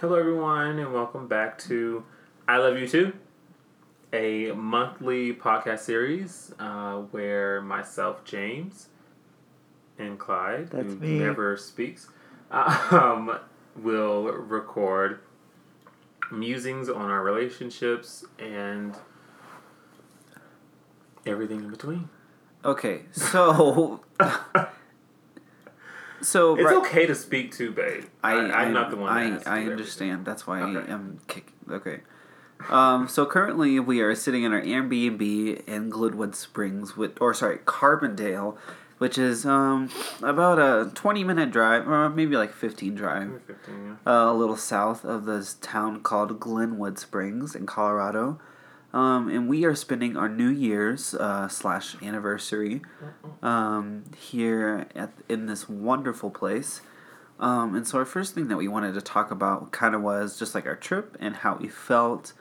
Hello, everyone, and welcome back to I Love You Too, a monthly podcast series uh, where myself, James, and Clyde, That's who me. never speaks, um, will record musings on our relationships and everything in between. Okay, so so It's right- okay to speak too, babe. I, I'm not the one. I to I understand. That's why Okay. I am kick. Okay. Um, so currently we are sitting in our Airbnb in Glenwood Springs, with or sorry, Carbondale, which is um about a twenty minute drive, or maybe like fifteen drive, everything. 15, uh, a little south of this town called Glenwood Springs in Colorado. Um, and we are spending our New Year's uh, slash anniversary um, here at in this wonderful place. Um, and so our first thing that we wanted to talk about kind of was just like our trip and how we felt.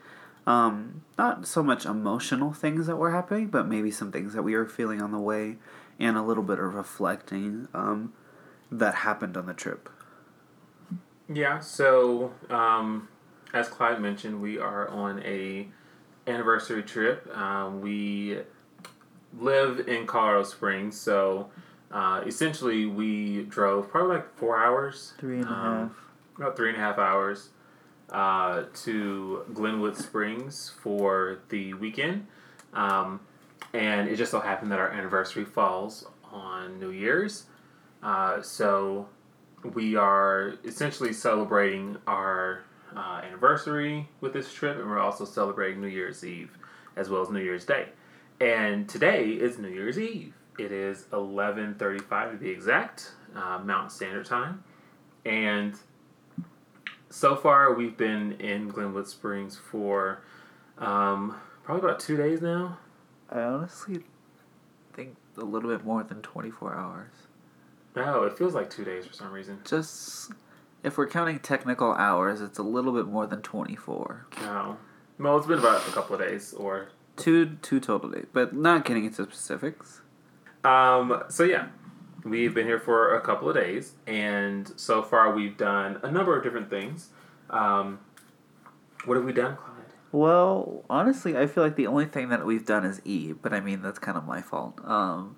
Um, not so much emotional things that were happening, but maybe some things that we were feeling on the way, and a little bit of reflecting um, that happened on the trip. Yeah, so um, as Clyde mentioned, we are on a anniversary trip. Um, we live in Colorado Springs, so uh, essentially we drove probably like four hours, Three and a um, half. about three and a half hours uh, to Glenwood Springs for the weekend. Um, and it just so happened that our anniversary falls on New Year's. Uh, so we are essentially celebrating our uh, anniversary with this trip, and we're also celebrating New Year's Eve as well as New Year's Day. And today is New Year's Eve. It is eleven thirty-five to be exact, uh, Mountain Standard Time, and so far we've been in Glenwood Springs for um, probably about two days now. I honestly think a little bit more than 24 hours. No, it feels like two days for some reason. Just if we're counting technical hours, it's a little bit more than 24. No, well, it's been about a couple of days or Two two total days, but not getting into specifics. Um, so yeah, we've been here for a couple of days, and so far we've done a number of different things. Um, what have we done, Clyde? Well, honestly, I feel like the only thing that we've done is E, but I mean that's kind of my fault. Um.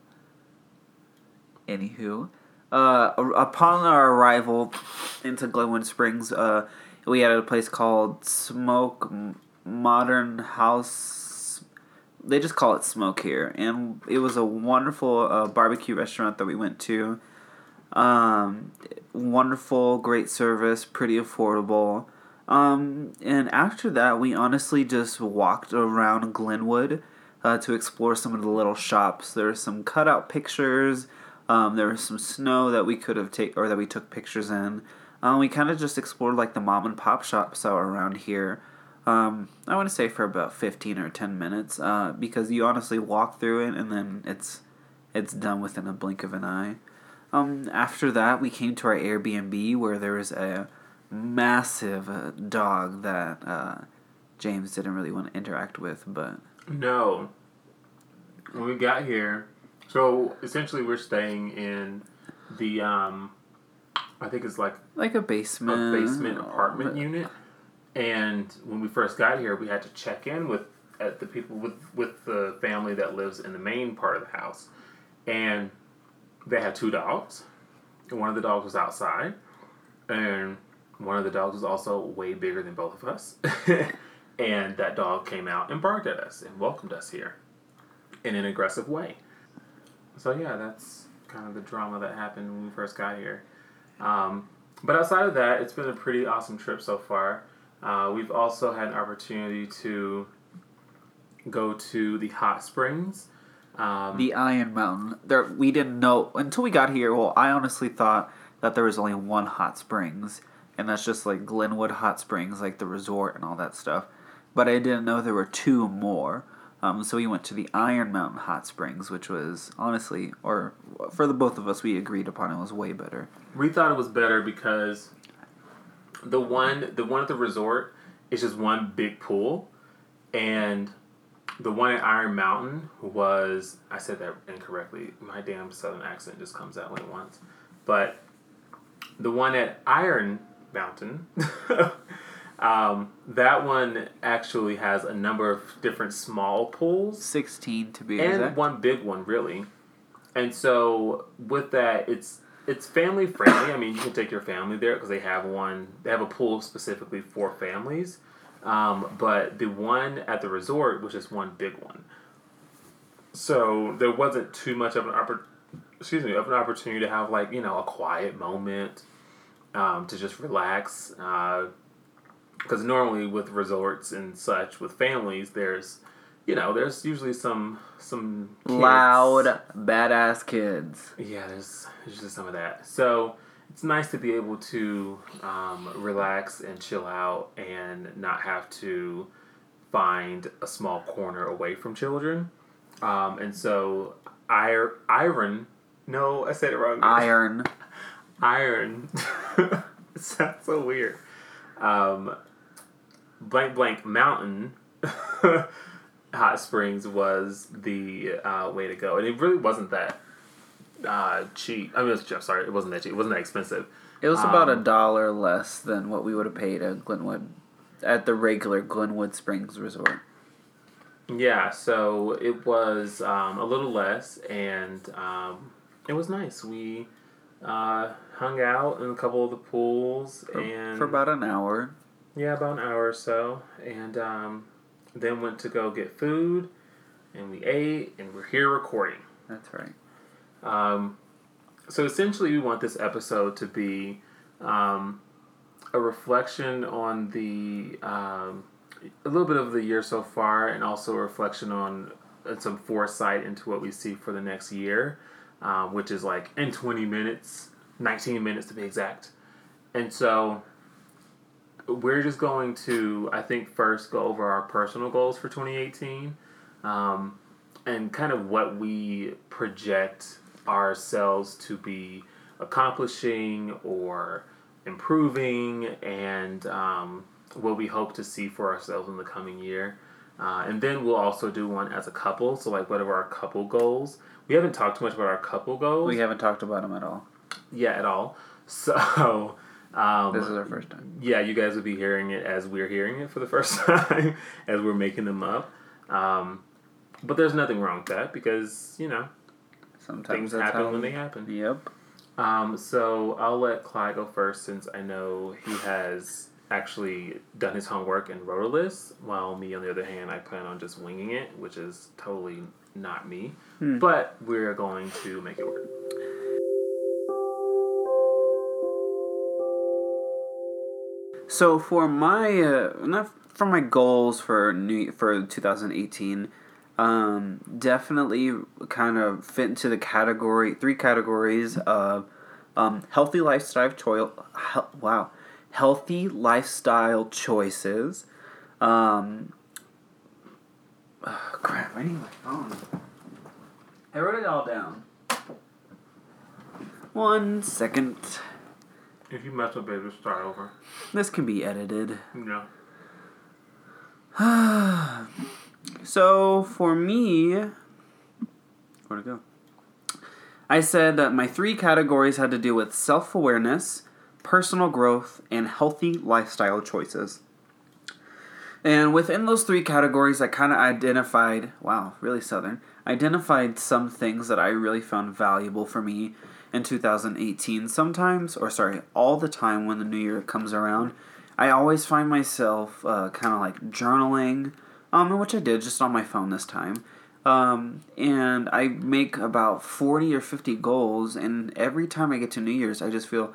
Anywho, uh, upon our arrival into Glenwood Springs, uh, we had a place called Smoke Modern House. They just call it Smoke here, and it was a wonderful uh, barbecue restaurant that we went to. Um, wonderful, great service, pretty affordable. Um, and after that, we honestly just walked around Glenwood uh, to explore some of the little shops. There were some cutout pictures. Um, there was some snow that we could have take or that we took pictures in. Um, we kind of just explored like the mom and pop shops that were around here. Um, I want to say for about fifteen or ten minutes, uh, because you honestly walk through it and then it's it's done within a blink of an eye. Um, after that, we came to our Airbnb where there was a massive uh, dog that uh, James didn't really want to interact with, but No. When we got here, so essentially we're staying in the um, I think it's like like a basement, a basement apartment but- unit. And when we first got here, we had to check in with at the people with with the family that lives in the main part of the house, and they had two dogs. And one of the dogs was outside, and one of the dogs was also way bigger than both of us. and that dog came out and barked at us and welcomed us here in an aggressive way. So yeah, that's kind of the drama that happened when we first got here. Um, but outside of that, it's been a pretty awesome trip so far. Uh, we've also had an opportunity to go to the hot springs. Um, The Iron Mountain. There, we didn't know until we got here. Well, I honestly thought that there was only one hot springs, and that's just like Glenwood Hot Springs, like the resort and all that stuff. But I didn't know there were two more. Um, so we went to the Iron Mountain Hot Springs, which was honestly, or for the both of us, we agreed upon it was way better. we thought it was better because the one the one at the resort is just one big pool, and the one at Iron Mountain was I said that incorrectly. My damn southern accent just comes out when it wants. But the one at Iron Mountain Um, that one actually has a number of different small pools Sixteen to be and exact. one big one, really. And so with that, it's it's family friendly. I mean, you can take your family there because they have one. They have a pool specifically for families. Um, but the one at the resort was just one big one. So there wasn't too much of an oppor- excuse me of an opportunity to have like you know a quiet moment um, to just relax. Because normally with resorts and such with families, there's you know there's usually some some kids. Loud, badass kids. Yeah, there's there's usually some of that. So it's nice to be able to um, relax and chill out and not have to find a small corner away from children. Um, and so, Ir- Iron, no, I said it wrong. Iron. Iron. sounds so weird. Um, blank blank mountain hot springs was the uh, way to go, and it really wasn't that uh, cheap. I mean, it was, I'm sorry, it wasn't that cheap. It wasn't that expensive. It was about a Um, dollar less than what we would have paid at Glenwood, at the regular Glenwood Springs Resort. Yeah, so it was um, a little less, and um, it was nice. We uh, hung out in a couple of the pools, For, and for about an hour. Yeah, about an hour or so, and um, then went to go get food, and we ate, and we're here recording. That's right. Um, so essentially, we want this episode to be um, a reflection on the um, a little bit of the year so far, and also a reflection on uh, some foresight into what we see for the next year, um, which is like in twenty minutes, nineteen minutes to be exact, and so we're just going to, I think, first go over our personal goals for 2018 um, and kind of what we project ourselves to be accomplishing or improving and um, what we hope to see for ourselves in the coming year. Uh, and then we'll also do one as a couple. So, like, what are our couple goals? We haven't talked too much about our couple goals We haven't talked about them at all. yeah, at all. So, um, This is our first time. yeah, you guys will be hearing it as we're hearing it for the first time, as we're making them up. Um, but there's nothing wrong with that because you know Sometimes things happen how- when they happen. Yep. Um, so I'll let Clyde go first since I know he has actually done his homework and wrote a list. While me, on the other hand, I plan on just winging it, which is totally not me. Hmm. But we're going to make it work. So for my uh, not for my goals for new for 2018, um, definitely kind of fit into the category three categories of um, healthy lifestyle choice. Wow, healthy lifestyle choices. Um, oh, crap! I need my phone. I wrote it all down. One second. If you mess up, baby, start over. This can be edited. No. so for me, where'd it go? I said that my three categories had to do with self awareness, personal growth, and healthy lifestyle choices. And within those three categories, I kind of identified, wow, really southern, identified some things that I really found valuable for me in 2018. Sometimes, or sorry, all the time when the new year comes around, I always find myself uh, kind of like journaling, um, which I did just on my phone this time. Um, and I make about 40 or 50 goals, and every time I get to New Year's, I just feel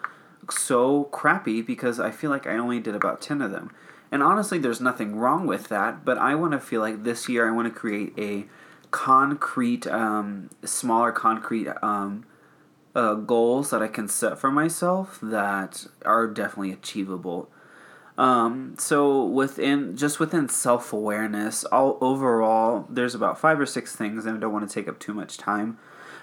so crappy because I feel like I only did about 10 of them. And honestly, there's nothing wrong with that, but I want to feel like this year I want to create a concrete, um, smaller concrete um, uh, goals that I can set for myself that are definitely achievable. Um, so within just within self awareness, all overall, there's about five or six things, and I don't want to take up too much time.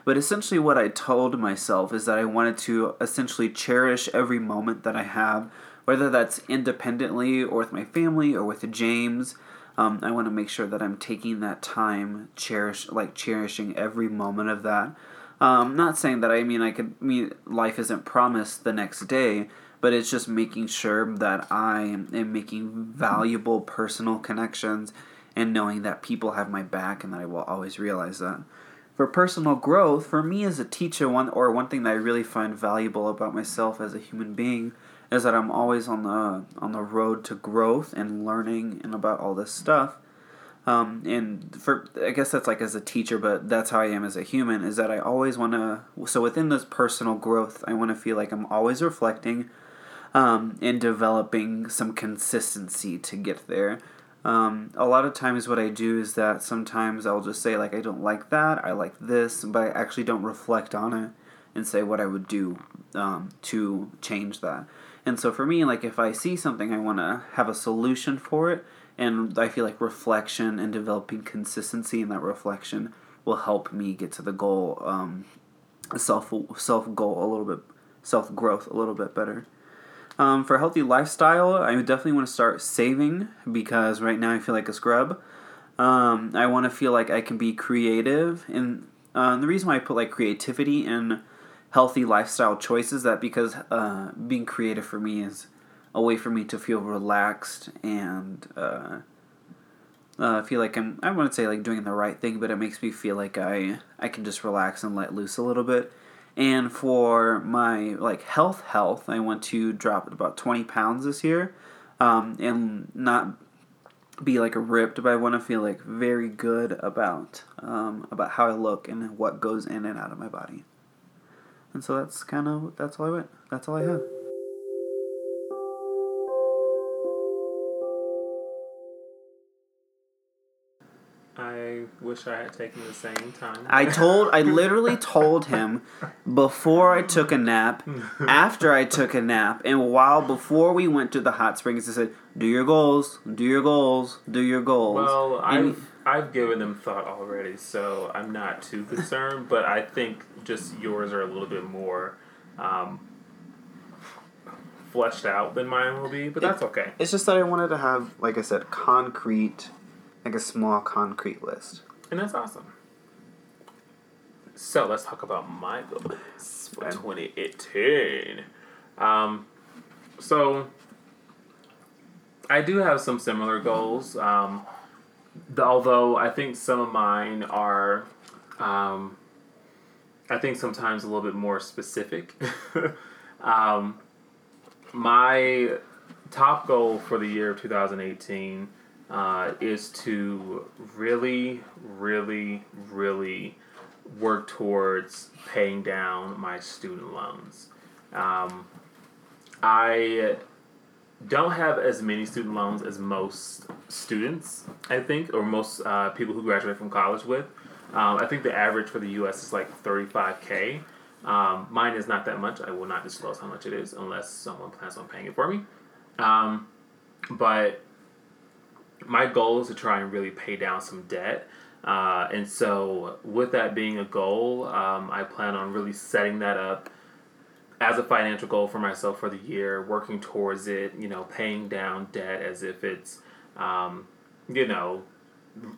But essentially, what I told myself is that I wanted to essentially cherish every moment that I have, whether that's independently or with my family or with James. Um, I want to make sure that I'm taking that time, cherish like cherishing every moment of that. Um, not saying that I mean I could mean life isn't promised the next day, but it's just making sure that I am making valuable personal connections and knowing that people have my back and that I will always realize that. For personal growth, for me as a teacher, one or one thing that I really find valuable about myself as a human being is that I'm always on the on the road to growth and learning and about all this stuff. Um, and for I guess that's like as a teacher, but that's how I am as a human. Is that I always want to. So within this personal growth, I want to feel like I'm always reflecting, um, and developing some consistency to get there. Um, a lot of times, what I do is that sometimes I'll just say like I don't like that, I like this, but I actually don't reflect on it and say what I would do um, to change that. And so for me, like if I see something, I want to have a solution for it, and I feel like reflection and developing consistency in that reflection will help me get to the goal, um, self self goal a little bit, self growth a little bit better. Um, for a healthy lifestyle, I definitely want to start saving because right now I feel like a scrub. Um, I want to feel like I can be creative, and uh, the reason why I put like creativity in healthy lifestyle choices that because uh, being creative for me is a way for me to feel relaxed and uh, uh, feel like I'm I wouldn't say like doing the right thing, but it makes me feel like I I can just relax and let loose a little bit. And for my like health health, I want to drop about twenty pounds this year, um, and not be like ripped, but I want to feel like very good about um, about how I look and what goes in and out of my body. And so that's kind of that's all I went. That's all I have. Wish I had taken the same time. I told, I literally told him before I took a nap, after I took a nap, and while before we went to the hot springs, I said, "Do your goals, do your goals, do your goals." Well, And- I've I've given them thought already, so I'm not too concerned. but I think just yours are a little bit more um, fleshed out than mine will be. But that's okay. It's just that I wanted to have, like I said, concrete, like a small concrete list. And that's awesome. So let's talk about my goals for 2018. Um, so I do have some similar goals. Um, the, although I think some of mine are, um, I think sometimes a little bit more specific. um, my top goal for the year of 2018 uh, is to really, really, really work towards paying down my student loans. Um, I don't have as many student loans as most students, I think, or most uh, people who graduate from college with. Um, I think the average for the U.S. is like 35K. Um, mine is not that much. I will not disclose how much it is unless someone plans on paying it for me. Um, but my goal is to try and really pay down some debt. Uh, and so, with that being a goal, um, I plan on really setting that up as a financial goal for myself for the year, working towards it, you know, paying down debt as if it's, um, you know,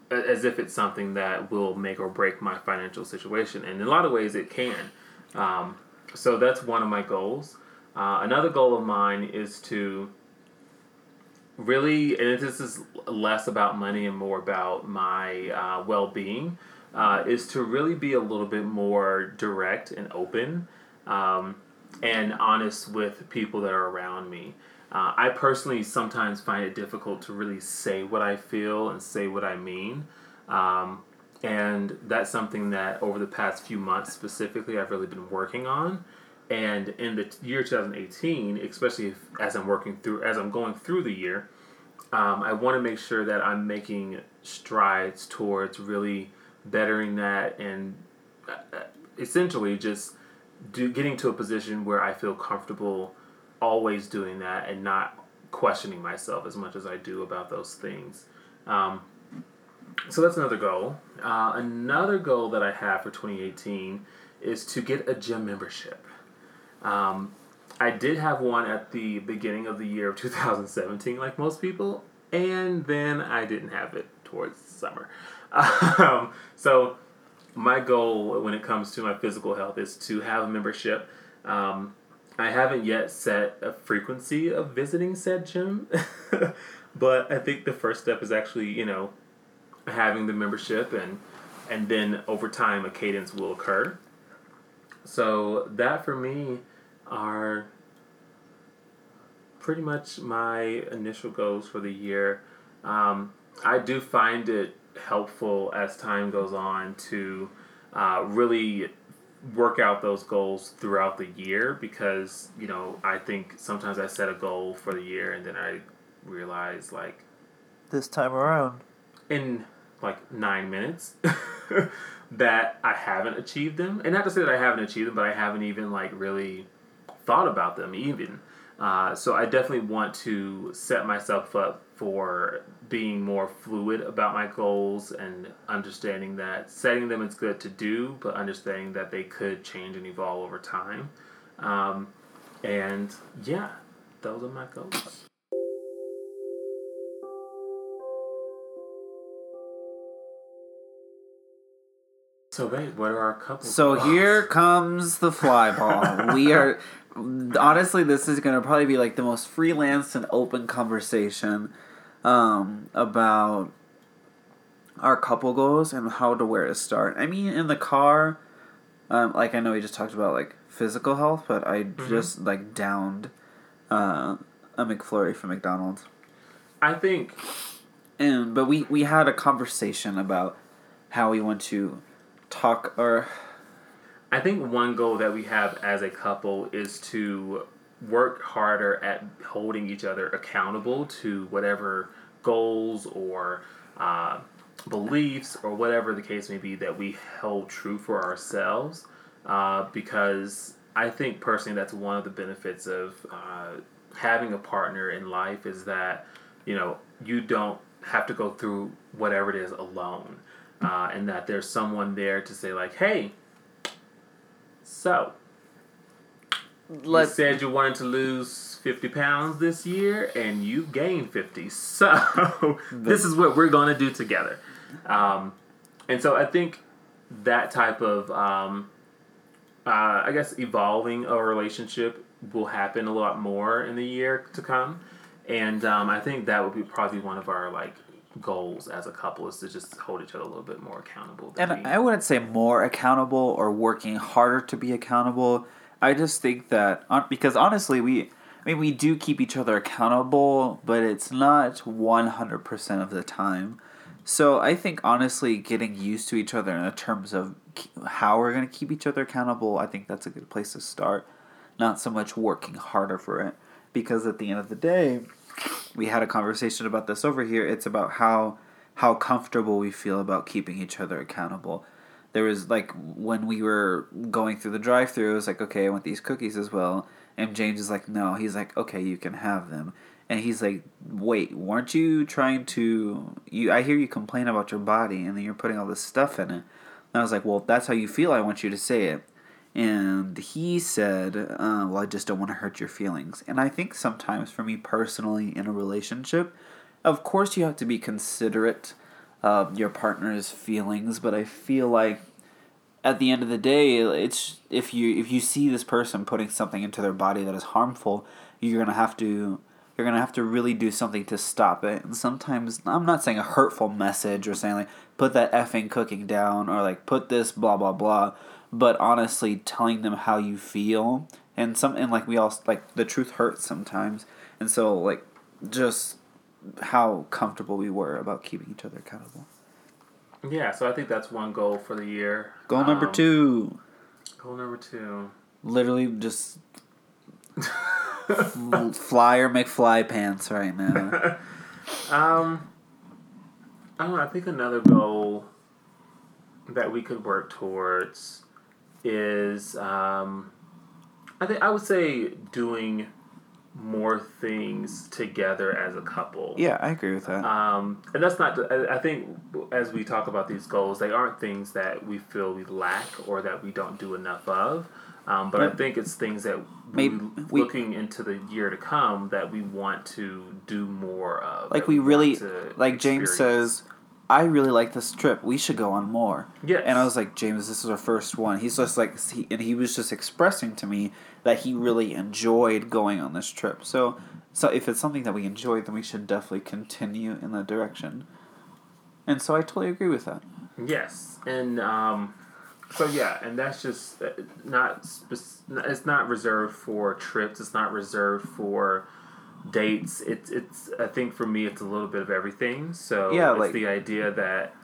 as if it's something that will make or break my financial situation. And in a lot of ways, it can. Um, so that's one of my goals. Uh, another goal of mine is to really, and this is less about money and more about my uh, well being, uh, is to really be a little bit more direct and open um, and honest with people that are around me. Uh, I personally sometimes find it difficult to really say what I feel and say what I mean. Um, and that's something that over the past few months specifically I've really been working on. And in the year 2018, especially if, as I'm working through, as I'm going through the year, um, I want to make sure that I'm making strides towards really bettering that and uh, uh, essentially just do, getting to a position where I feel comfortable always doing that and not questioning myself as much as I do about those things. Um, so that's another goal. Uh, another goal that I have for 2018 is to get a gym membership. Um, I did have one at the beginning of the year of 2017, like most people, and then I didn't have it towards summer. Um, so my goal when it comes to my physical health is to have a membership. Um, I haven't yet set a frequency of visiting said gym, but I think the first step is actually you know having the membership and and then over time a cadence will occur. So that for me are pretty much my initial goals for the year. Um, I do find it helpful as time goes on to uh, really work out those goals throughout the year because you know I think sometimes I set a goal for the year and then I realize like this time around in like nine minutes that I haven't achieved them and not to say that I haven't achieved them but I haven't even like really thought about them even uh, so I definitely want to set myself up for being more fluid about my goals and understanding that setting them is good to do, but understanding that they could change and evolve over time. Um, and yeah, those are my goals. So wait, what are our couple? So goals? here comes the fly ball. we are honestly, this is gonna probably be like the most freelance and open conversation um, about our couple goals and how to where to start. I mean, in the car, um, like I know we just talked about like physical health, but I Mm-hmm. just like downed uh, a McFlurry from McDonald's, I think and but we we had a conversation about how we want to talk or I think one goal that we have as a couple is to work harder at holding each other accountable to whatever goals or uh, beliefs or whatever the case may be that we hold true for ourselves. Uh, because I think personally that's one of the benefits of uh, having a partner in life is that you know you don't have to go through whatever it is alone, uh, and that there's someone there to say like, hey. So, you let's said you wanted to lose 50 pounds this year and you gained 50. So, this is what we're going to do together. Um, and so, I think that type of, um, uh, I guess, evolving a relationship will happen a lot more in the year to come. And um, I think that would be probably one of our like goals as a couple is to just hold each other a little bit more accountable. And we- I wouldn't say more accountable or working harder to be accountable. I just think that because honestly, we I mean we do keep each other accountable, but it's not one hundred percent of the time. So I think honestly, getting used to each other in terms of how we're gonna keep each other accountable, I think that's a good place to start. Not so much working harder for it, because at the end of the day, we had a conversation about this over here. It's about how how comfortable we feel about keeping each other accountable. There was like when we were going through the drive-through, it was like, okay, I want these cookies as well. And James is like, no. He's like, okay, you can have them. And he's like, wait, weren't you trying to? You, I hear you complain about your body, and then you're putting all this stuff in it. And I was like, well, if that's how you feel, I want you to say it. And he said, uh, well, I just don't want to hurt your feelings. And I think sometimes for me personally in a relationship, of course you have to be considerate of your partner's feelings, but I feel like at the end of the day, it's if you if you see this person putting something into their body that is harmful, you're gonna have to you're gonna have to really do something to stop it. And sometimes I'm not saying a hurtful message or saying like put that effing cooking down or like put this blah blah blah, but honestly telling them how you feel and some and like we all like the truth hurts sometimes, and so like just how comfortable we were about keeping each other accountable. yeah, so I think that's one goal for the year. Goal number Um, two. Goal number two. literally just flyer McFly pants right now. Um, I don't know. I think another goal that we could work towards is, um, I think I would say doing more things together as a couple. yeah, I agree with that. Um, and that's not. I think as we talk about these goals, they aren't things that we feel we lack or that we don't do enough of. Um, but I think it's things that maybe we, we- looking into the year to come that we want to do more of. like that we really, like James experience. says, I really like this trip. We should go on more. Yes. And I was like, James, this is our first one. He's just like, he, and he was just expressing to me that he really enjoyed going on this trip. So, so if it's something that we enjoy, then we should definitely continue in that direction. And so I totally agree with that. Yes, and um, so yeah, and that's just uh, not spec- it's not reserved for trips. It's not reserved for dates. It's it's I think for me it's a little bit of everything. So Yeah, it's like- the idea that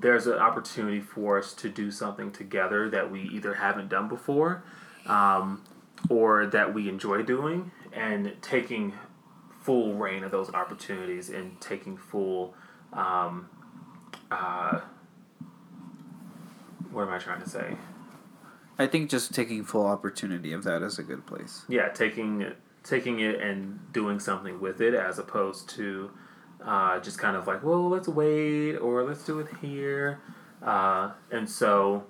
there's an opportunity for us to do something together that we either haven't done before, um, or that we enjoy doing, and taking full reign of those opportunities and taking full. Um, uh, what am I trying to say? I think just taking full opportunity of that is a good place. Yeah, taking taking it and doing something with it as opposed to uh, just kind of like, well, let's wait or let's do it here. Uh, and so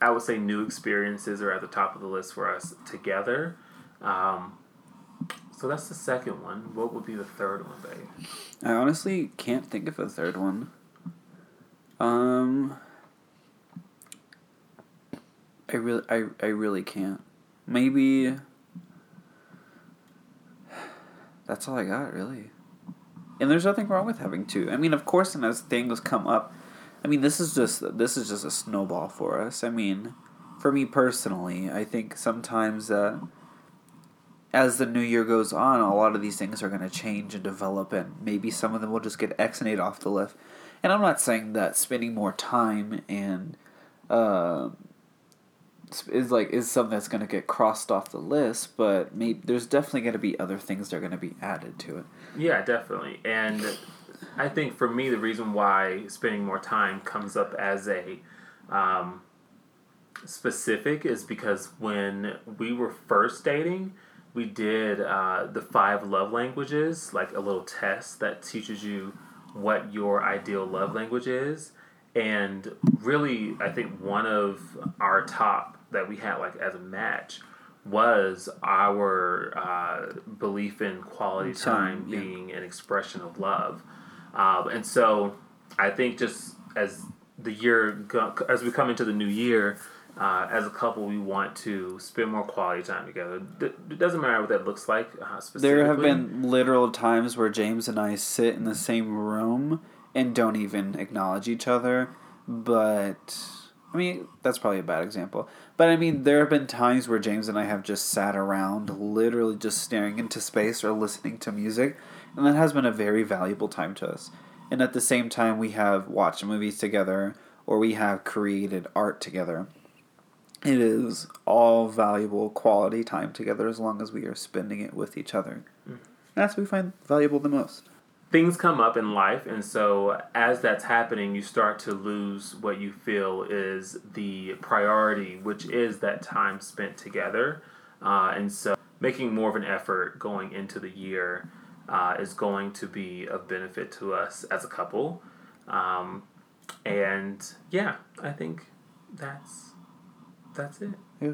I would say new experiences are at the top of the list for us together. Um, so that's the second one. What would be the third one, babe? I honestly can't think of a third one. Um, I really, I, I really can't. Maybe. That's all I got, really. And there's nothing wrong with having two. I mean, of course, and as things come up, I mean, this is just this is just a snowball for us. I mean, for me personally, I think sometimes that as the new year goes on, a lot of these things are going to change and develop, and maybe some of them will just get exonate off the list. And I'm not saying that spending more time and uh, is like is something that's going to get crossed off the list, but maybe there's definitely going to be other things that are going to be added to it. Yeah, definitely. And I think for me, the reason why spending more time comes up as a um, specific is because when we were first dating, we did uh, the five love languages, like a little test that teaches you what your ideal love language is. And really, I think one of our top that we had like as a match was our uh, belief in quality time Time, yeah. being an expression of love. Um, and so I think just as the year, go- as we come into the new year, uh, as a couple, we want to spend more quality time together. D- it doesn't matter what that looks like uh, specifically. There have been literal times where James and I sit in the same room and don't even acknowledge each other. But I mean, that's probably a bad example. But I mean, there have been times where James and I have just sat around, literally just staring into space or listening to music, and that has been a very valuable time to us. And at the same time, we have watched movies together or we have created art together. It is all valuable quality time together as long as we are spending it with each other. Mm-hmm. That's what we find valuable the most. Things come up in life and so as that's happening you start to lose what you feel is the priority which is that time spent together. Uh, and so making more of an effort going into the year uh, is going to be of benefit to us as a couple. Um, and yeah i think that's that's it. Yeah.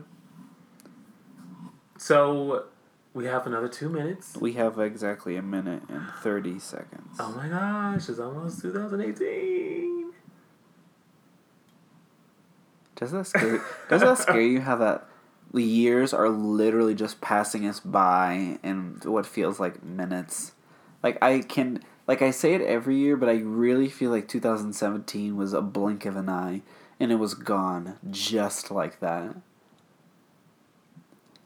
so we have another two minutes We have exactly a minute and 30 seconds. Oh my gosh, it's almost 2018. Does that scare Does that scare you how that the years are literally just passing us by in what feels like minutes? Like I can like I say it every year, but I really feel like 2017 was a blink of an eye and it was gone just like that.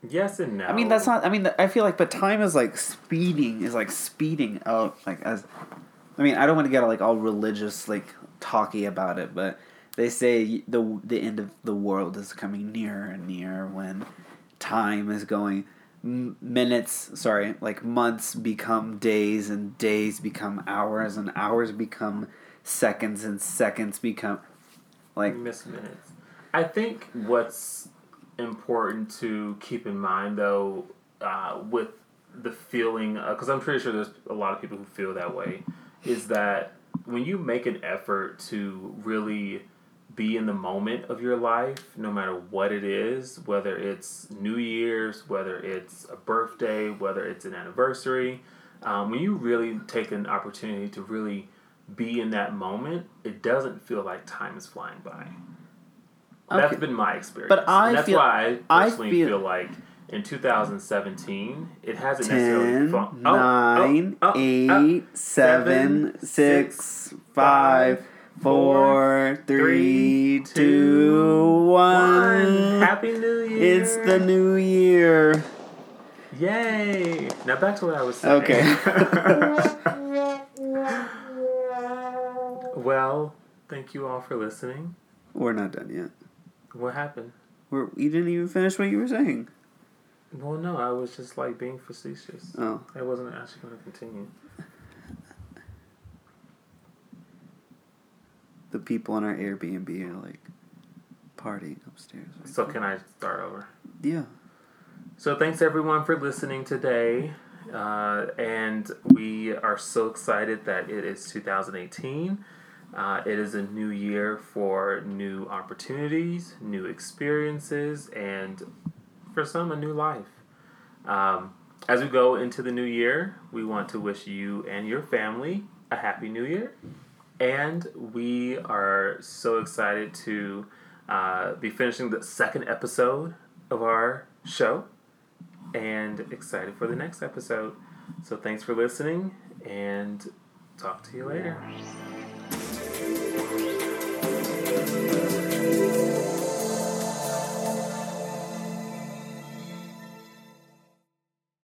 Yes and no. I mean, that's not. I mean, I feel like, but time is like speeding, is like speeding out. Like as, I mean, I don't want to get like all religious, like talky about it, but they say the the end of the world is coming nearer and nearer when time is going. Minutes, sorry, like months become days, and days become hours, and hours become seconds, and seconds become like miss minutes. I think what's important to keep in mind, though, uh, with the feeling, because I'm pretty sure there's a lot of people who feel that way, is that when you make an effort to really be in the moment of your life, no matter what it is, whether it's New Year's, whether it's a birthday, whether it's an anniversary, um, when you really take an opportunity to really be in that moment, it doesn't feel like time is flying by. That's Okay. been my experience. But I and that's feel- why I I personally feel- feel, like in 2017, it hasn't necessarily 10, fun- 9, oh, oh, oh, 8, 7, 6, 5, 4, 3, 2, 1. Happy New Year! It's the new year. Yay! Now back to what I was saying. Okay. well, thank you all for listening. We're not done yet. What happened? We're, you didn't even finish what you were saying. Well, no, I was just like being facetious. Oh. I wasn't actually going to continue. The people in our Airbnb are like partying upstairs. So can I start over? Yeah. So thanks everyone for listening today. Uh, and we are so excited that it is 2018. Uh, it is a new year for new opportunities, new experiences, and for some, a new life. Um, as we go into the new year, we want to wish you and your family a happy new year. And we are so excited to uh, be finishing the second episode of our show and excited for the next episode. So thanks for listening and talk to you later.